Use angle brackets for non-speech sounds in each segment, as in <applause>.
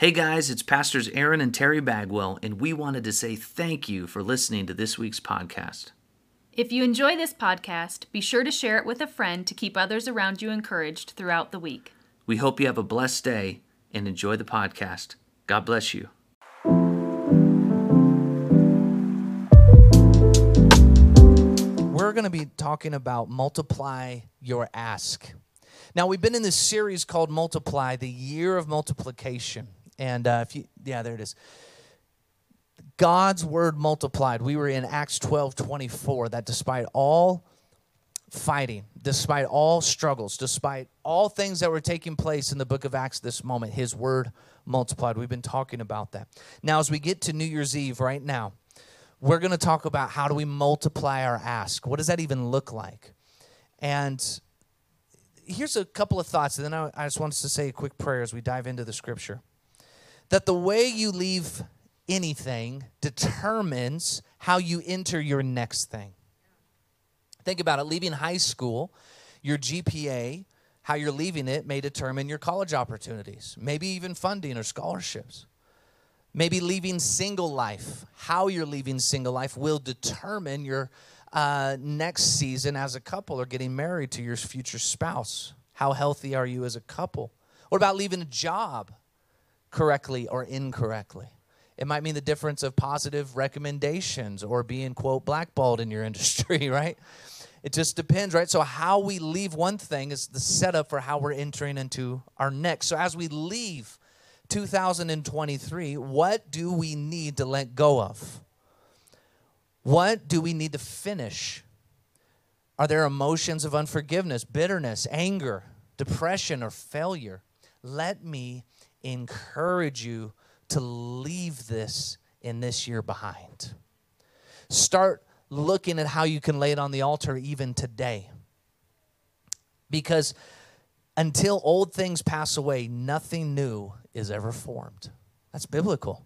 Hey guys, it's Pastors Aaron and Terry Bagwell, and we wanted to say thank you for listening to this week's podcast. If you enjoy this podcast, be sure to share it with a friend to keep others around you encouraged throughout the week. We hope you have a blessed day and enjoy the podcast. God bless you. We're going to be talking about multiply your ask. Now, we've been in this series called Multiply, the year of multiplication. And uh, if you, yeah, there it is. God's word multiplied. We were in Acts 12 24, that despite all fighting, despite all struggles, despite all things that were taking place in the book of Acts this moment, his word multiplied. We've been talking about that. Now, as we get to New Year's Eve right now, we're going to talk about how do we multiply our ask? What does that even look like? And here's a couple of thoughts, and then I, I just want us to say a quick prayer as we dive into the scripture that the way you leave anything determines how you enter your next thing. Think about it leaving high school, your GPA, how you're leaving it may determine your college opportunities, maybe even funding or scholarships. Maybe leaving single life, how you're leaving single life will determine your uh, next season as a couple or getting married to your future spouse. How healthy are you as a couple? What about leaving a job? Correctly or incorrectly. It might mean the difference of positive recommendations or being, quote, blackballed in your <laughs> industry, right? It just depends, right? So, how we leave one thing is the setup for how we're entering into our next. So, as we leave 2023, what do we need to let go of? What do we need to finish? Are there emotions of unforgiveness, bitterness, anger, depression, or failure? Let me encourage you to leave this in this year behind. Start looking at how you can lay it on the altar even today. Because until old things pass away, nothing new is ever formed. That's biblical.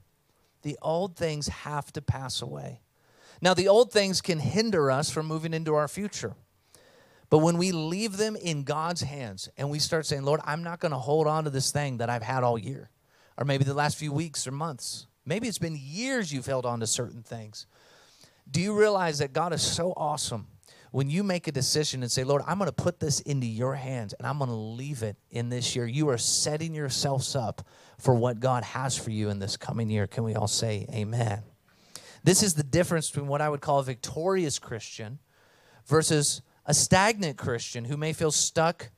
The old things have to pass away. Now, the old things can hinder us from moving into our future. But when we leave them in God's hands and we start saying, Lord, I'm not going to hold on to this thing that I've had all year, or maybe the last few weeks or months, maybe it's been years you've held on to certain things. Do you realize that God is so awesome when you make a decision and say, Lord, I'm going to put this into your hands and I'm going to leave it in this year? You are setting yourselves up for what God has for you in this coming year. Can we all say amen? This is the difference between what I would call a victorious Christian versus a stagnant Christian who may feel stuck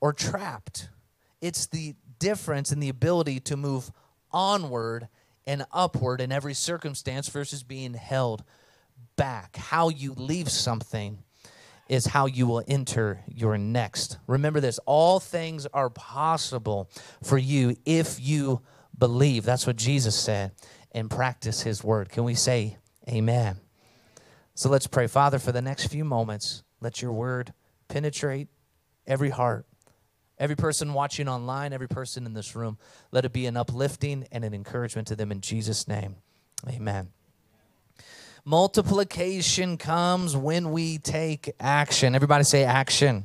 or trapped. It's the difference in the ability to move onward and upward in every circumstance versus being held back. How you leave something is how you will enter your next. Remember this all things are possible for you if you believe. That's what Jesus said and practice his word. Can we say amen? So let's pray. Father, for the next few moments, let your word penetrate every heart. Every person watching online, every person in this room, let it be an uplifting and an encouragement to them in Jesus' name. Amen. Multiplication comes when we take action. Everybody say action.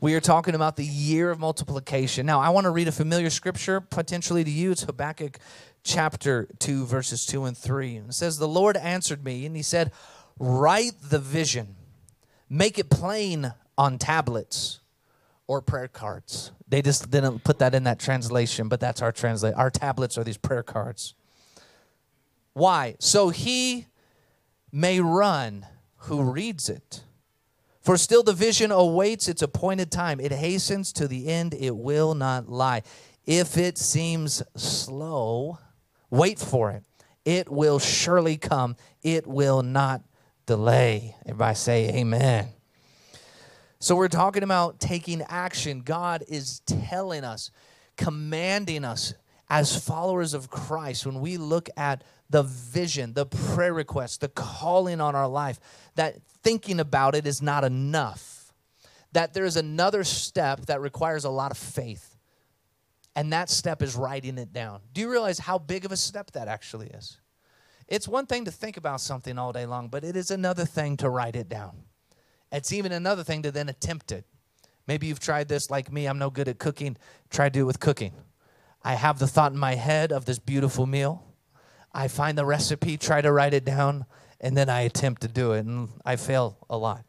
We are talking about the year of multiplication. Now, I want to read a familiar scripture potentially to you. It's Habakkuk chapter 2, verses 2 and 3. And it says, The Lord answered me, and he said, Write the vision make it plain on tablets or prayer cards. They just didn't put that in that translation, but that's our translate. Our tablets are these prayer cards. Why? So he may run who reads it. For still the vision awaits its appointed time. It hastens to the end, it will not lie. If it seems slow, wait for it. It will surely come, it will not delay. Everybody say amen. So we're talking about taking action. God is telling us, commanding us as followers of Christ when we look at the vision, the prayer request, the calling on our life, that thinking about it is not enough. That there's another step that requires a lot of faith. And that step is writing it down. Do you realize how big of a step that actually is? It's one thing to think about something all day long, but it is another thing to write it down. It's even another thing to then attempt it. Maybe you've tried this like me. I'm no good at cooking. Try to do it with cooking. I have the thought in my head of this beautiful meal. I find the recipe, try to write it down, and then I attempt to do it, and I fail a lot.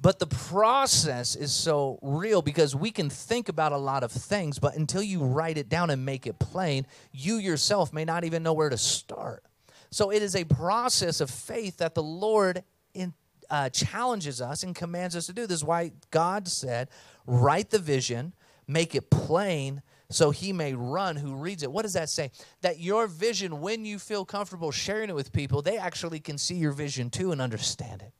But the process is so real because we can think about a lot of things, but until you write it down and make it plain, you yourself may not even know where to start. So it is a process of faith that the Lord in, uh, challenges us and commands us to do. This is why God said, write the vision, make it plain, so he may run who reads it. What does that say? That your vision, when you feel comfortable sharing it with people, they actually can see your vision too and understand it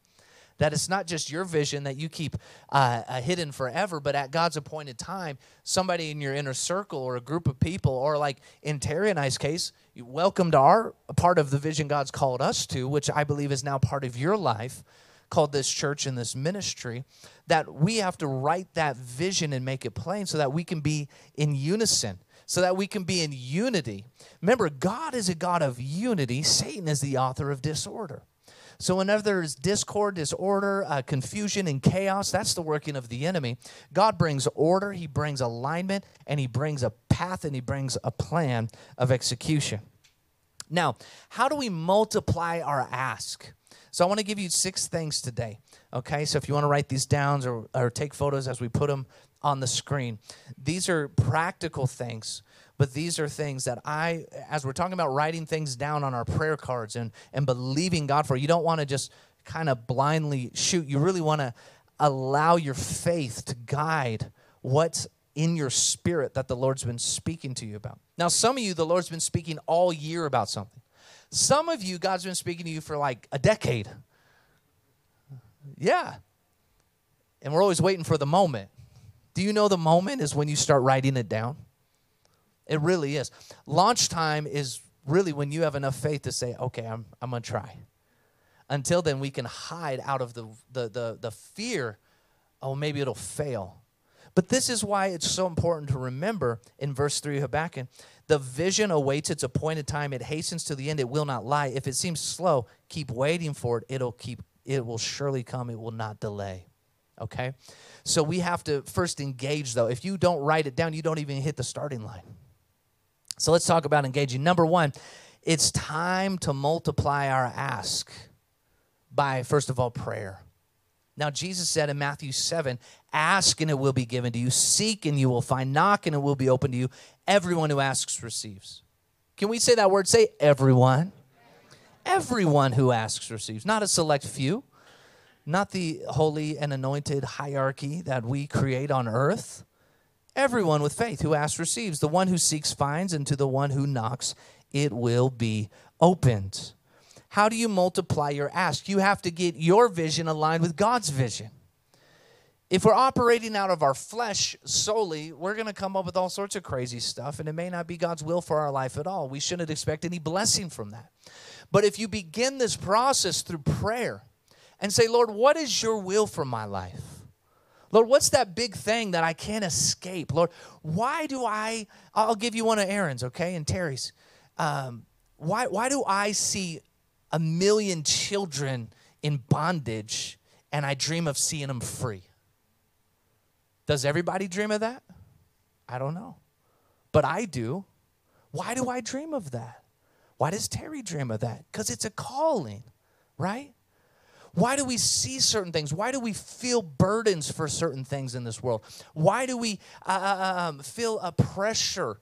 that it's not just your vision that you keep uh, uh, hidden forever, but at God's appointed time, somebody in your inner circle or a group of people, or like in Terry and I's case, welcome to our part of the vision God's called us to, which I believe is now part of your life, called this church and this ministry, that we have to write that vision and make it plain so that we can be in unison so that we can be in unity. Remember, God is a God of unity, Satan is the author of disorder. So, whenever there's discord, disorder, uh, confusion, and chaos, that's the working of the enemy. God brings order, He brings alignment, and He brings a path and He brings a plan of execution. Now, how do we multiply our ask? So, I want to give you six things today. Okay, so if you want to write these down or, or take photos as we put them on the screen, these are practical things but these are things that I, as we're talking about writing things down on our prayer cards and, and believing God for, you don't want to just kind of blindly shoot. You really want to allow your faith to guide what's in your spirit that the Lord's been speaking to you about. Now, some of you, the Lord's been speaking all year about something. Some of you, God's been speaking to you for like a decade. Yeah. And we're always waiting for the moment. Do you know the moment is when you start writing it down? It really is. Launch time is really when you have enough faith to say, okay, I'm, I'm going to try. Until then, we can hide out of the, the, the, the fear, oh, maybe it'll fail. But this is why it's so important to remember in verse 3 of Habakkuk the vision awaits its appointed time. It hastens to the end. It will not lie. If it seems slow, keep waiting for it. It'll keep, it will surely come. It will not delay. Okay? So we have to first engage, though. If you don't write it down, you don't even hit the starting line. So let's talk about engaging. Number one, it's time to multiply our ask by, first of all, prayer. Now, Jesus said in Matthew 7 Ask and it will be given to you, seek and you will find, knock and it will be open to you. Everyone who asks receives. Can we say that word? Say everyone. Everyone who asks receives, not a select few, not the holy and anointed hierarchy that we create on earth. Everyone with faith who asks receives. The one who seeks finds, and to the one who knocks, it will be opened. How do you multiply your ask? You have to get your vision aligned with God's vision. If we're operating out of our flesh solely, we're going to come up with all sorts of crazy stuff, and it may not be God's will for our life at all. We shouldn't expect any blessing from that. But if you begin this process through prayer and say, Lord, what is your will for my life? Lord, what's that big thing that I can't escape? Lord, why do I? I'll give you one of Aaron's, okay, and Terry's. Um, why, why do I see a million children in bondage and I dream of seeing them free? Does everybody dream of that? I don't know. But I do. Why do I dream of that? Why does Terry dream of that? Because it's a calling, right? Why do we see certain things? Why do we feel burdens for certain things in this world? Why do we uh, uh, uh, um, feel a pressure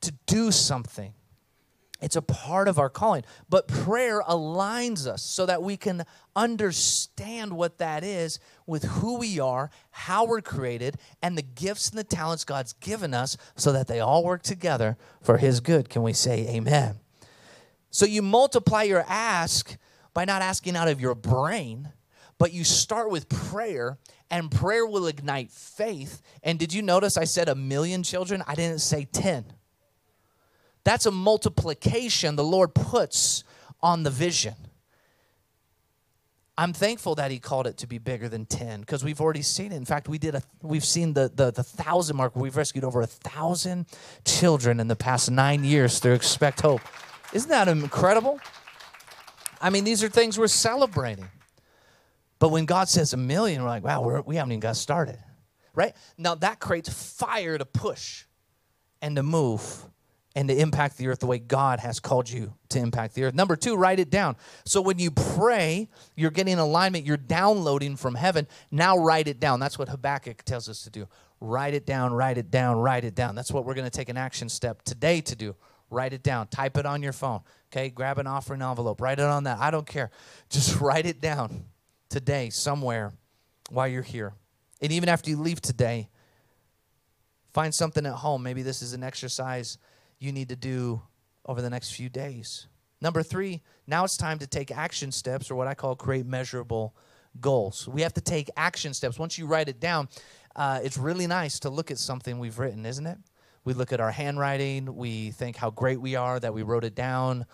to do something? It's a part of our calling. But prayer aligns us so that we can understand what that is with who we are, how we're created, and the gifts and the talents God's given us so that they all work together for His good. Can we say amen? So you multiply your ask by not asking out of your brain, but you start with prayer, and prayer will ignite faith. And did you notice I said a million children? I didn't say 10. That's a multiplication the Lord puts on the vision. I'm thankful that he called it to be bigger than 10 because we've already seen it. In fact, we did a we've seen the, the the thousand mark. We've rescued over a thousand children in the past nine years through Expect Hope. Isn't that incredible? I mean, these are things we're celebrating. But when God says a million, we're like, wow, we're, we haven't even got started. Right? Now that creates fire to push. and to move and to impact the earth the way God has called you to impact the earth. Number two, write it down. So when you pray, you're getting alignment, you're downloading from heaven. Now write it down. That's what Habakkuk tells us to do. Write it down, write it down, write it down. That's what we're going to take an action step today to do. Write it down. Type it on your phone. Okay, grab an offering envelope. Write it on that. I don't care. <laughs> Just write it down today somewhere while you're here. And even after you leave today, find something at home. Maybe this is an exercise you need to do over the next few days. Number three, now it's time to take action steps, or what I call create measurable goals. We have to take action steps. Once you write it down, uh, it's really nice to look at something we've written, isn't it? We look at our handwriting, we think how great we are that we wrote it down.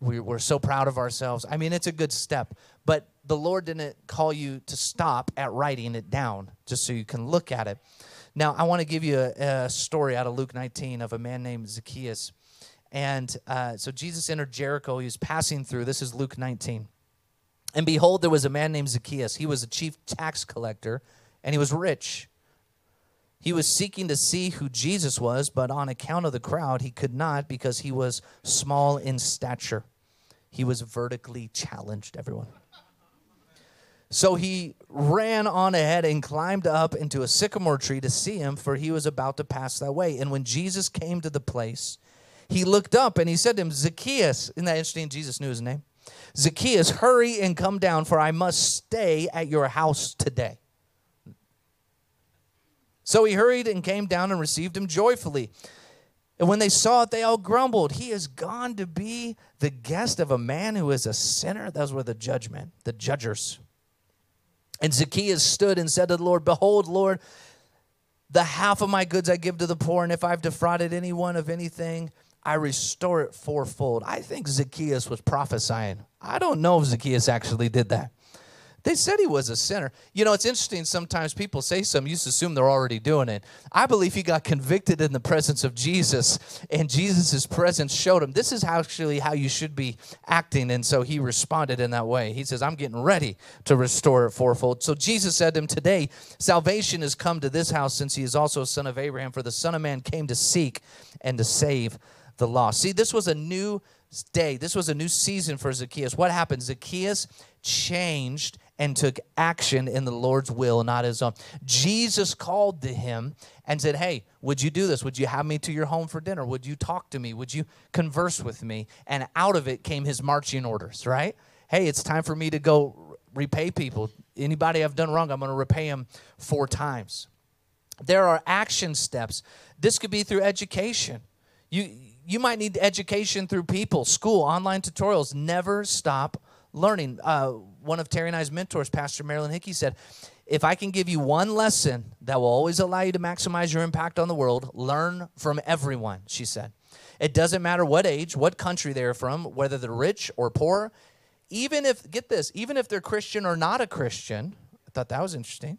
We, we're so proud of ourselves. I mean, it's a good step. But the Lord didn't call you to stop at writing it down just so you can look at it. Now, I want to give you a, a, story out of Luke 19 of a man named Zacchaeus. And uh, so Jesus entered Jericho. He was passing through. This is Luke 19. And behold, there was a man named Zacchaeus. He was a chief tax collector, and he was rich. He was seeking to see who Jesus was, but on account of the crowd, he could not because he was small in stature. He was vertically challenged, everyone. So he ran on ahead and climbed up into a sycamore tree to see him, for he was about to pass that way. And when Jesus came to the place, he looked up and he said to him, Zacchaeus, isn't that interesting? Jesus knew his name. Zacchaeus, hurry and come down, for I must stay at your house today. So he hurried and came down and received him joyfully. And when they saw it, they all grumbled. He has gone to be the guest of a man who is a sinner. Those were the judgment, the judgers. And Zacchaeus stood and said to the Lord, Behold, Lord, the half of my goods I give to the poor, and if I've defrauded anyone of anything, I restore it fourfold. I think Zacchaeus was prophesying. I don't know if Zacchaeus actually did that. They said he was a sinner. You know, it's interesting. Sometimes people say something, you just assume they're already doing it. I believe he got convicted in the presence of Jesus, and Jesus' presence showed him this is actually how you should be acting. And so he responded in that way. He says, I'm getting ready to restore it fourfold. So Jesus said to him, Today, salvation has come to this house since he is also a son of Abraham, for the Son of Man came to seek and to save the lost. See, this was a new day. This was a new season for Zacchaeus. What happened? Zacchaeus changed and took action in the Lord's will, not his own. Jesus called to him and said, Hey, would you do this? Would you have me to your home for dinner? Would you talk to me? Would you converse with me? And out of it came his marching orders, right? Hey, it's time for me to go repay people. Anybody I've done wrong, I'm going to repay them four times. There are action steps. This could be through education. You, you might need education through people, school, online tutorials. Never stop learning. Uh, one of Terry and I's mentors, Pastor Marilyn Hickey, said, if I can give you one lesson that will always allow you to maximize your impact on the world, learn from everyone, she said. It doesn't matter what age, what country they're from, whether they're rich or poor. Even if, get this, even if they're Christian or not a Christian, I thought that was interesting.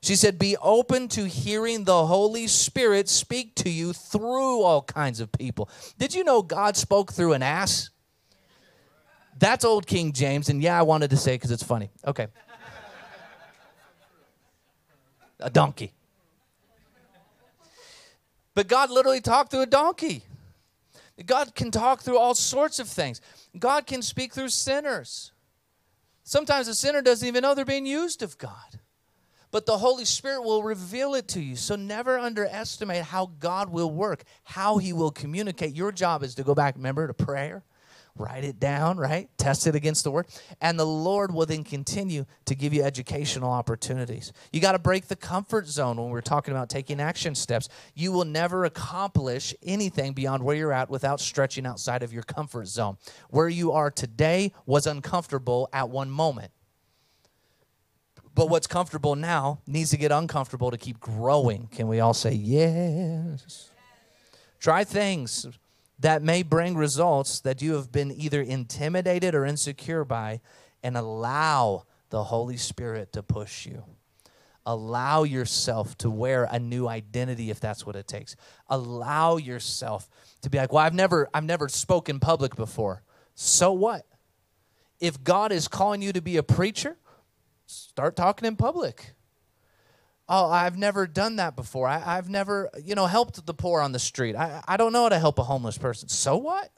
She said, Be open to hearing the Holy Spirit speak to you through all kinds of people. Did you know God spoke through an ass? That's old King James, and yeah, I wanted to say because it's funny. Okay. A donkey. But God literally talked through a donkey. God can talk through all sorts of things. God can speak through sinners. Sometimes a sinner doesn't even know they're being used of God. But the Holy Spirit will reveal it to you. So never underestimate how God will work, how He will communicate. Your job is to go back, remember, to prayer write it down, right? Test it against the word. And the Lord will then continue to give you educational opportunities. You got to break the comfort zone when we're talking about taking action steps. You will never accomplish anything beyond where you're at without stretching outside of your comfort zone. Where you are today was uncomfortable at one moment. But what's comfortable now needs to get uncomfortable to keep growing. Can we all say yes? Try things that may bring results that you have been either intimidated or insecure by, and allow the Holy Spirit to push you. Allow yourself to wear a new identity if that's what it takes. Allow yourself to be like, "Well, I've never I've never spoken public before." So what? If God is calling you to be a preacher, start talking in public. Oh, I've never done that before. I, have never, you know, helped the poor on the street. I, I don't know how to help a homeless person. So what?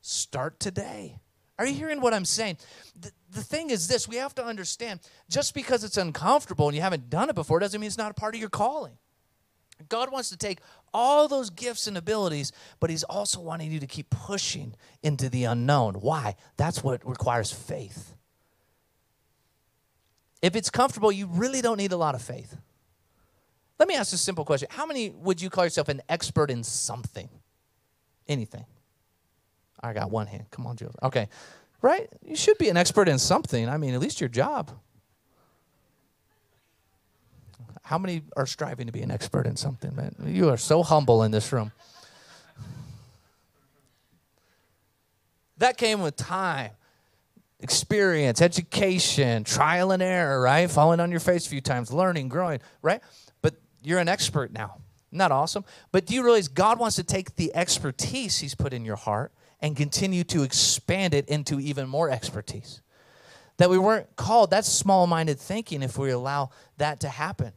Start today. Are you hearing what I'm saying? The, the thing is this we have to understand just because it's uncomfortable and you haven't done it before doesn't mean it's not a part of your calling. God wants to take all those gifts and abilities, but He's also wanting you to keep pushing into the unknown. Why? That's what requires faith. If it's comfortable, you really don't need a lot of faith. Let me ask a simple question How many would you call yourself an expert in something? Anything? I got one hand. Come on, Jill. Okay. Right? You should be an expert in something. I mean, at least your job. How many are striving to be an expert in something, man? You are so humble in this room. That came with time, experience, education, trial and error, right? Falling on your face a few times, learning, growing, right? But you're an expert now. That awesome? But do you realize God wants to take the expertise He's put in your heart and continue to expand it into even more expertise? That we weren't called, that's small minded thinking if we allow that to happen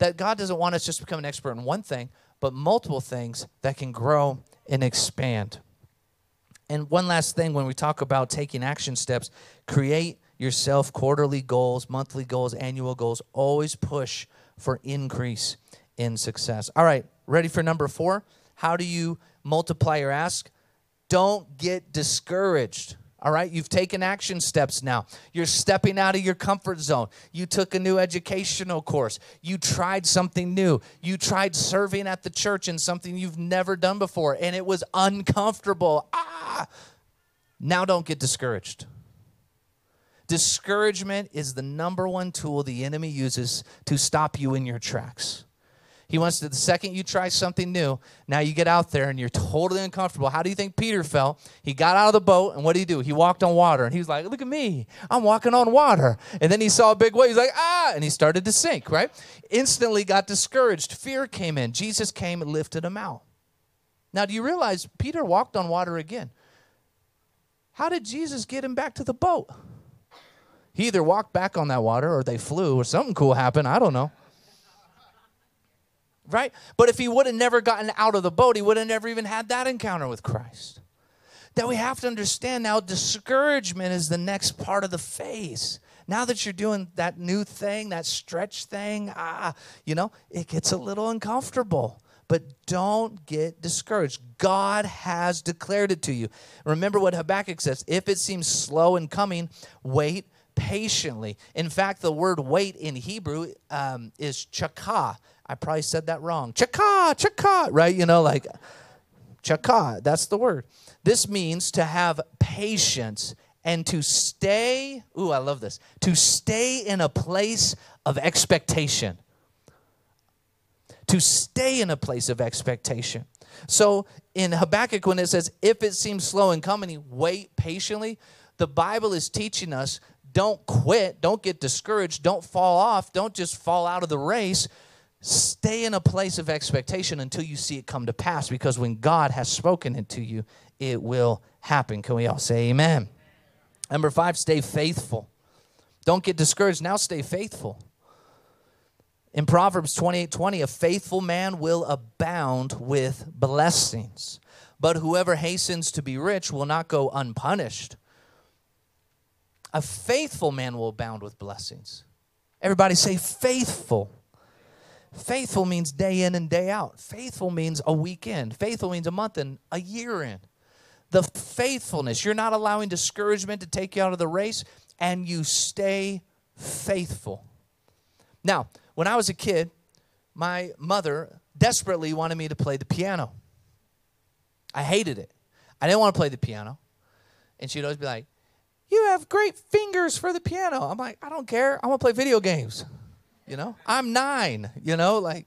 that God doesn't want us just to become an expert in one thing, but multiple things that can grow and expand. And one last thing when we talk about taking action steps, create yourself quarterly goals, monthly goals, annual goals. Always push for increase in success. All right, ready for number four? How do you multiply your ask? Don't get discouraged. All right, you've taken action steps now. You're stepping out of your comfort zone. You took a new educational course. You tried something new. You tried serving at the church in something you've never done before, and it was uncomfortable. Ah! Now don't get discouraged. Discouragement is the number one tool the enemy uses to stop you in your tracks. He wants to, the second you try something new, now you get out there and you're totally uncomfortable. How do you think Peter felt? He got out of the boat and what did he do? He walked on water and he was like, Look at me, I'm walking on water. And then he saw a big wave. He's like, Ah, and he started to sink, right? Instantly got discouraged. Fear came in. Jesus came and lifted him out. Now, do you realize Peter walked on water again? How did Jesus get him back to the boat? He either walked back on that water or they flew or something cool happened. I don't know right? But if he would have never gotten out of the boat, he would have never even had that encounter with Christ. That we have to understand now, discouragement is the next part of the phase. Now that you're doing that new thing, that stretch thing, ah, you know, it gets a little uncomfortable. But don't get discouraged. God has declared it to you. Remember what Habakkuk says if it seems slow in coming, wait patiently. In fact, the word wait in Hebrew um, is chakah. I probably said that wrong. Chaka, chaka, right? You know, like chaka, that's the word. This means to have patience and to stay, ooh, I love this, to stay in a place of expectation. To stay in a place of expectation. So in Habakkuk, when it says, if it seems slow in coming, wait patiently, the Bible is teaching us don't quit, don't get discouraged, don't fall off, don't just fall out of the race Stay in a place of expectation until you see it come to pass because when God has spoken it to you, it will happen. Can we all say amen? Number five, stay faithful. Don't get discouraged. Now stay faithful. In Proverbs 28 20, a faithful man will abound with blessings, but whoever hastens to be rich will not go unpunished. A faithful man will abound with blessings. Everybody say faithful. Faithful means day in and day out. Faithful means a weekend. Faithful means a month and a year in. The faithfulness, you're not allowing discouragement to take you out of the race, and you stay faithful. Now, when I was a kid, my mother desperately wanted me to play the piano. I hated it. I didn't want to play the piano. And she'd always be like, You have great fingers for the piano. I'm like, I don't care. I want to play video games you know? I'm nine, you know, like.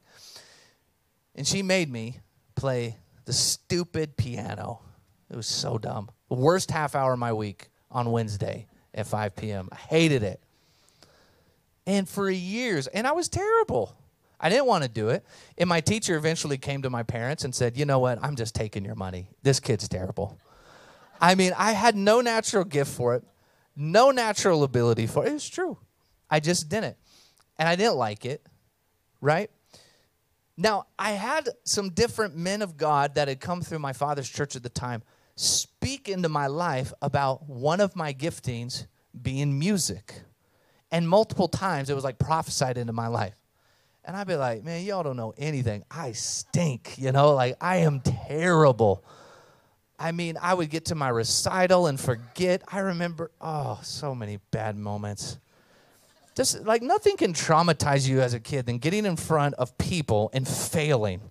And she made me play the stupid piano. It was so dumb. The worst half hour of my week on Wednesday at 5 p.m. I hated it. And for years, and I was terrible. I didn't want to do it. And my teacher eventually came to my parents and said, You know what? I'm just taking your money. This kid's terrible. I mean, I had no natural gift for it, no natural ability for it. It was true. I just didn't and I didn't like it. right? Now, I had some different men of God that had come through my father's church at the time speak into my life about one of my giftings being music. And multiple times it was like prophesied into my life. And I'd be like, man, y'all don't know anything. I stink, you know, like I am terrible. I mean, I would get to my recital and forget. I remember, oh, so many bad moments. Just like nothing can traumatize you as a kid than getting in front of people and failing.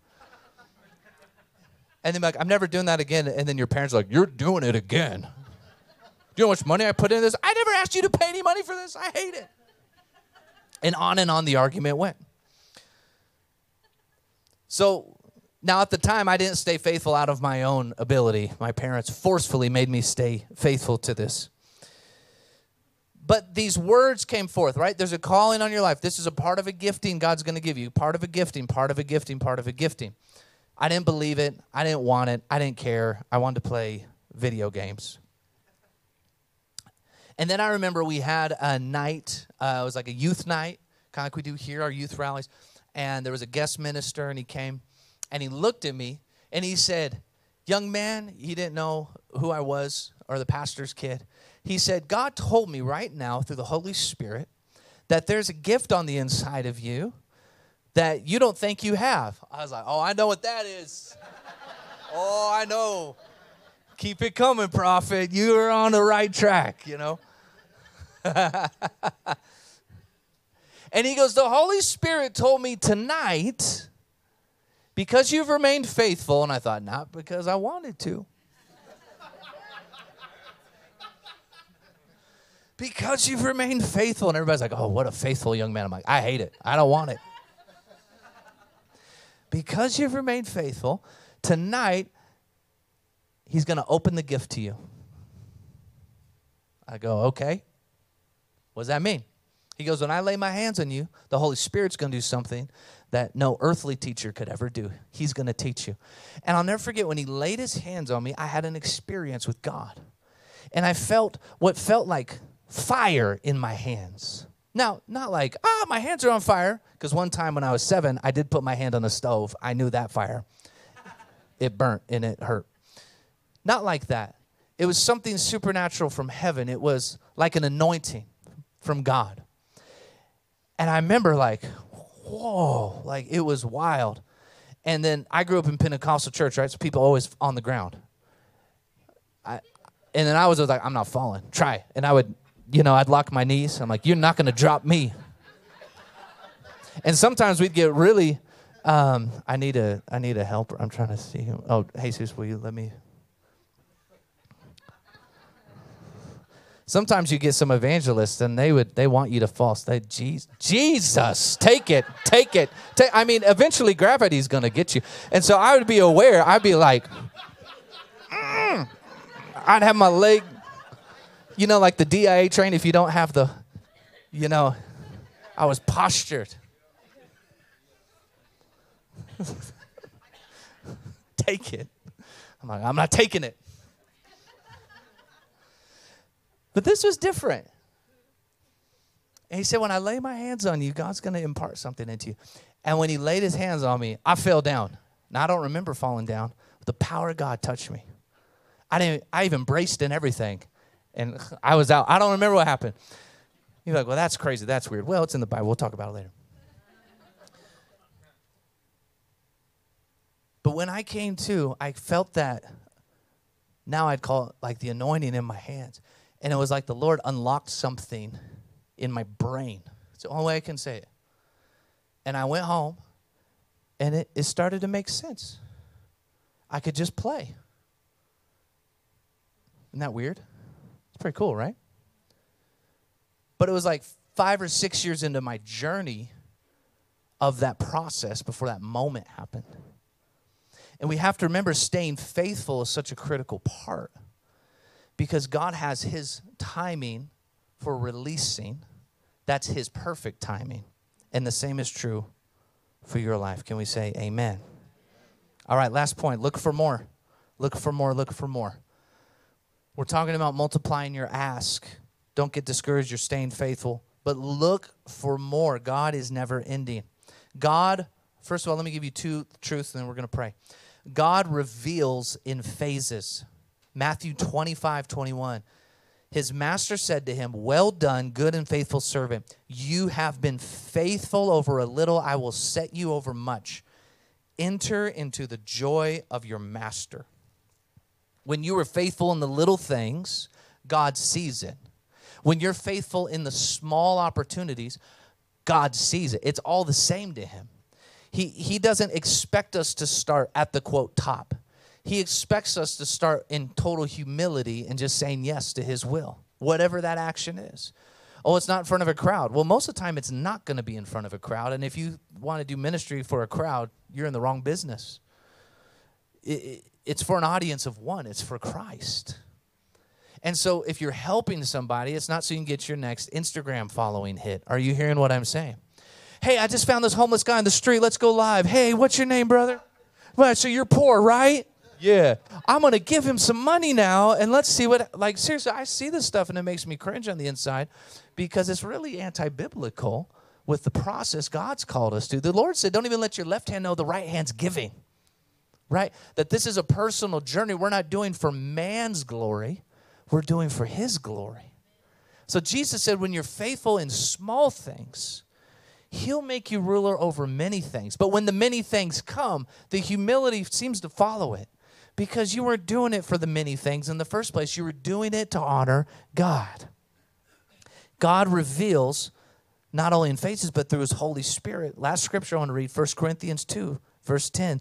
And then like, I'm never doing that again. And then your parents are like, you're doing it again. Do you know how much money I put into this? I never asked you to pay any money for this. I hate it. And on and on the argument went. So now at the time, I didn't stay faithful out of my own ability. My parents forcefully made me stay faithful to this. But these words came forth, right? There's a calling on your life. This is a part of a gifting God's going to give you. Part of a gifting, part of a gifting, part of a gifting. I didn't believe it. I didn't want it. I didn't care. I wanted to play video games. And then I remember we had a night, uh, it was like a youth night, kind of like we do here, our youth rallies. And there was a guest minister, and he came and he looked at me and he said, Young man, he didn't know who I was or the pastor's kid. He said, God told me right now through the Holy Spirit that there's a gift on the inside of you that you don't think you have. I was like, Oh, I know what that is. oh, I know. Keep it coming, prophet. You are on the right track, you know. <laughs> and he goes, The Holy Spirit told me tonight because you've remained faithful. And I thought, Not because I wanted to. Because you've remained faithful. And everybody's like, Oh, what a faithful young man. I'm like, I hate it. I don't want it. because you've remained faithful, tonight, he's going to open the gift to you. I go, Okay. What does that mean? He goes, When I lay my hands on you, the Holy Spirit's going to do something that no earthly teacher could ever do. He's going to teach you. And I'll never forget when he laid his hands on me, I had an experience with God. And I felt what felt like fire in my hands. Now, not like, ah, my hands are on fire, because one time when I was seven, I did put my hand on the stove. I knew that fire. It burnt and it hurt. Not like that. It was something supernatural from heaven. It was like an anointing from God. And I remember, like, whoa, like it was wild. And then I grew up in Pentecostal church, right? So people always on the ground. I, and then I was, like, I'm not falling. Try. And I would, you know, I'd lock my knees. I'm like, you're not going to drop me. and sometimes we'd get really, um, I need a, I need a helper. I'm trying to see him. Oh, Jesus, will you let me? Sometimes you get some evangelists and they would they want you to fall. They Jesus, Jesus, take it, take it. Take, I mean, eventually gravity's gonna get you. And so I would be aware. I'd be like, mm. I'd have my leg, you know, like the DIA train. If you don't have the, you know, I was postured. <laughs> take it. I'm like, I'm not taking it. But this was different. And he said, When I lay my hands on you, God's going to impart something into you. And when he laid his hands on me, I fell down. Now, I don't remember falling down, but the power of God touched me. I didn't, I even braced in everything. And I was out. I don't remember what happened. You're like, well, that's crazy. That's weird. Well, it's in the Bible. We'll talk about it later. But when I came to, I felt that now I'd call it like the anointing in my hands. And it was like the Lord unlocked something in my brain. It's the only way I can say it. And I went home and it, it started to make sense. I could just play. Isn't that weird? Pretty cool, right? But it was like five or six years into my journey of that process before that moment happened. And we have to remember staying faithful is such a critical part because God has His timing for releasing. That's His perfect timing. And the same is true for your life. Can we say amen? All right, last point. Look for more. Look for more. Look for more. We're talking about multiplying your ask. Don't get discouraged. You're staying faithful. But look for more. God is never ending. God, first of all, let me give you two truths and then we're going to pray. God reveals in phases. Matthew 25, 21. His master said to him, Well done, good and faithful servant. You have been faithful over a little, I will set you over much. Enter into the joy of your master. When you are faithful in the little things, God sees it. When you're faithful in the small opportunities, God sees it. It's all the same to Him. He, he doesn't expect us to start at the quote top. He expects us to start in total humility and just saying yes to His will, whatever that action is. Oh, it's not in front of a crowd. Well, most of the time, it's not going to be in front of a crowd. And if you want to do ministry for a crowd, you're in the wrong business. It, it, it's for an audience of one, it's for Christ. And so if you're helping somebody, it's not so you can get your next Instagram following hit. Are you hearing what I'm saying? Hey, I just found this homeless guy on the street. Let's go live. Hey, what's your name, brother? Well, so you're poor, right? Yeah. I'm going to give him some money now and let's see what, like, seriously, I see this stuff and it makes me cringe on the inside because it's really anti biblical with the process God's called us to. The Lord said, don't even let your left hand know the right hand's giving, right? That this is a personal journey we're not doing for man's glory, we're doing for His glory. So Jesus said, when you're faithful in small things, He'll make you ruler over many things. But when the many things come, the humility seems to follow it because you weren't doing it for the many things in the first place. You were doing it to honor God. God reveals not only in faces, but through his Holy Spirit. Last scripture I want to read, 1 Corinthians 2, verse 10.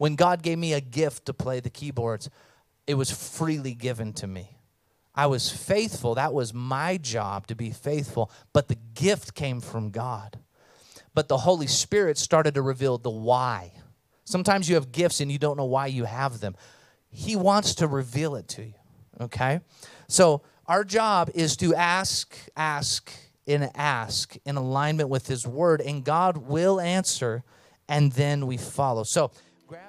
When God gave me a gift to play the keyboards, it was freely given to me. I was faithful. That was my job to be faithful, but the gift came from God. But the Holy Spirit started to reveal the why. Sometimes you have gifts and you don't know why you have them. He wants to reveal it to you, okay? So, our job is to ask, ask, and ask in alignment with His Word, and God will answer, and then we follow. So,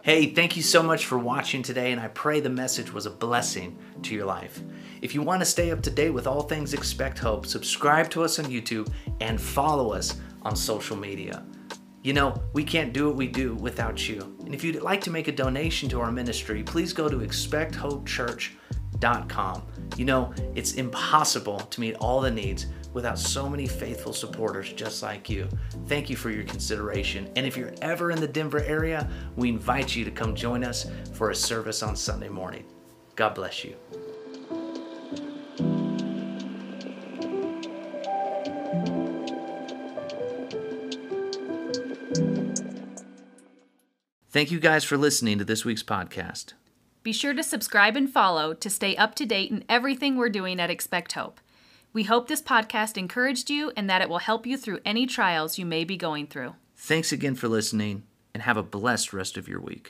Hey, thank you so much for watching today, and I pray the message was a blessing to your life. If you want to stay up to date with all things Expect Hope, subscribe to us on YouTube and follow us on social media. You know, we can't do what we do without you. And if you'd like to make a donation to our ministry, please go to expecthopechurch.com. You know, it's impossible to meet all the needs without so many faithful supporters just like you. Thank you for your consideration. And if you're ever in the Denver area, we invite you to come join us for a service on Sunday morning. God bless you. Thank you guys for listening to this week's podcast. Be sure to subscribe and follow to stay up to date in everything we're doing at Expect Hope. We hope this podcast encouraged you and that it will help you through any trials you may be going through. Thanks again for listening, and have a blessed rest of your week.